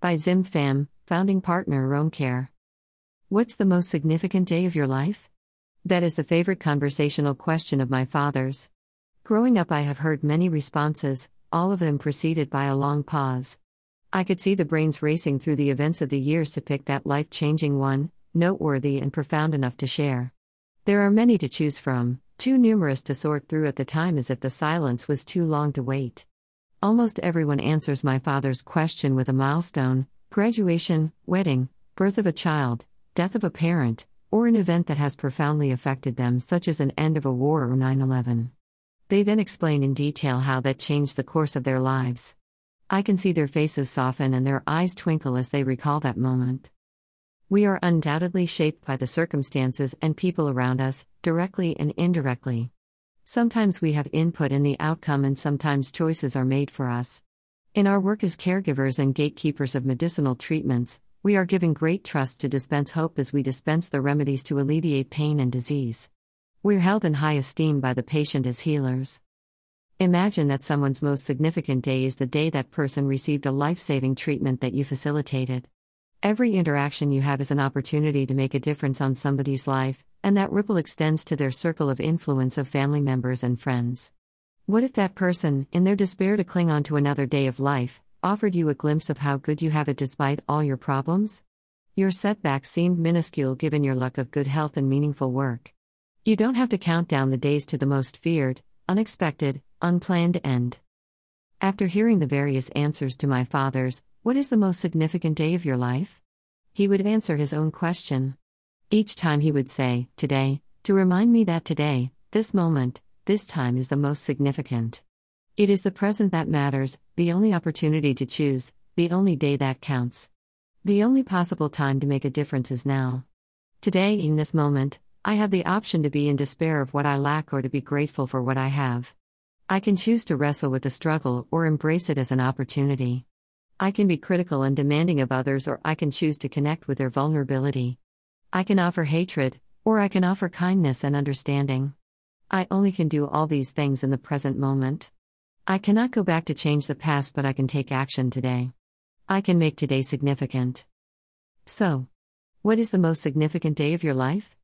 By Zim Pham, founding partner ROAMcare. What's the most significant day of your life? That is the favorite conversational question of my father's. Growing up, I have heard many responses, all of them preceded by a long pause. I could see the brains racing through the events of the years to pick that life changing one, noteworthy and profound enough to share. There are many to choose from, too numerous to sort through at the time as if the silence was too long to wait. Almost everyone answers my father's question with a milestone graduation, wedding, birth of a child, death of a parent, or an event that has profoundly affected them, such as an end of a war or 9 11. They then explain in detail how that changed the course of their lives. I can see their faces soften and their eyes twinkle as they recall that moment. We are undoubtedly shaped by the circumstances and people around us, directly and indirectly. Sometimes we have input in the outcome, and sometimes choices are made for us. In our work as caregivers and gatekeepers of medicinal treatments, we are given great trust to dispense hope as we dispense the remedies to alleviate pain and disease. We're held in high esteem by the patient as healers. Imagine that someone's most significant day is the day that person received a life saving treatment that you facilitated. Every interaction you have is an opportunity to make a difference on somebody's life, and that ripple extends to their circle of influence of family members and friends. What if that person, in their despair to cling on to another day of life, offered you a glimpse of how good you have it despite all your problems? Your setbacks seemed minuscule given your luck of good health and meaningful work. You don't have to count down the days to the most feared, unexpected, unplanned end. After hearing the various answers to my father's, what is the most significant day of your life? He would answer his own question. Each time he would say, Today, to remind me that today, this moment, this time is the most significant. It is the present that matters, the only opportunity to choose, the only day that counts. The only possible time to make a difference is now. Today, in this moment, I have the option to be in despair of what I lack or to be grateful for what I have. I can choose to wrestle with the struggle or embrace it as an opportunity. I can be critical and demanding of others, or I can choose to connect with their vulnerability. I can offer hatred, or I can offer kindness and understanding. I only can do all these things in the present moment. I cannot go back to change the past, but I can take action today. I can make today significant. So, what is the most significant day of your life?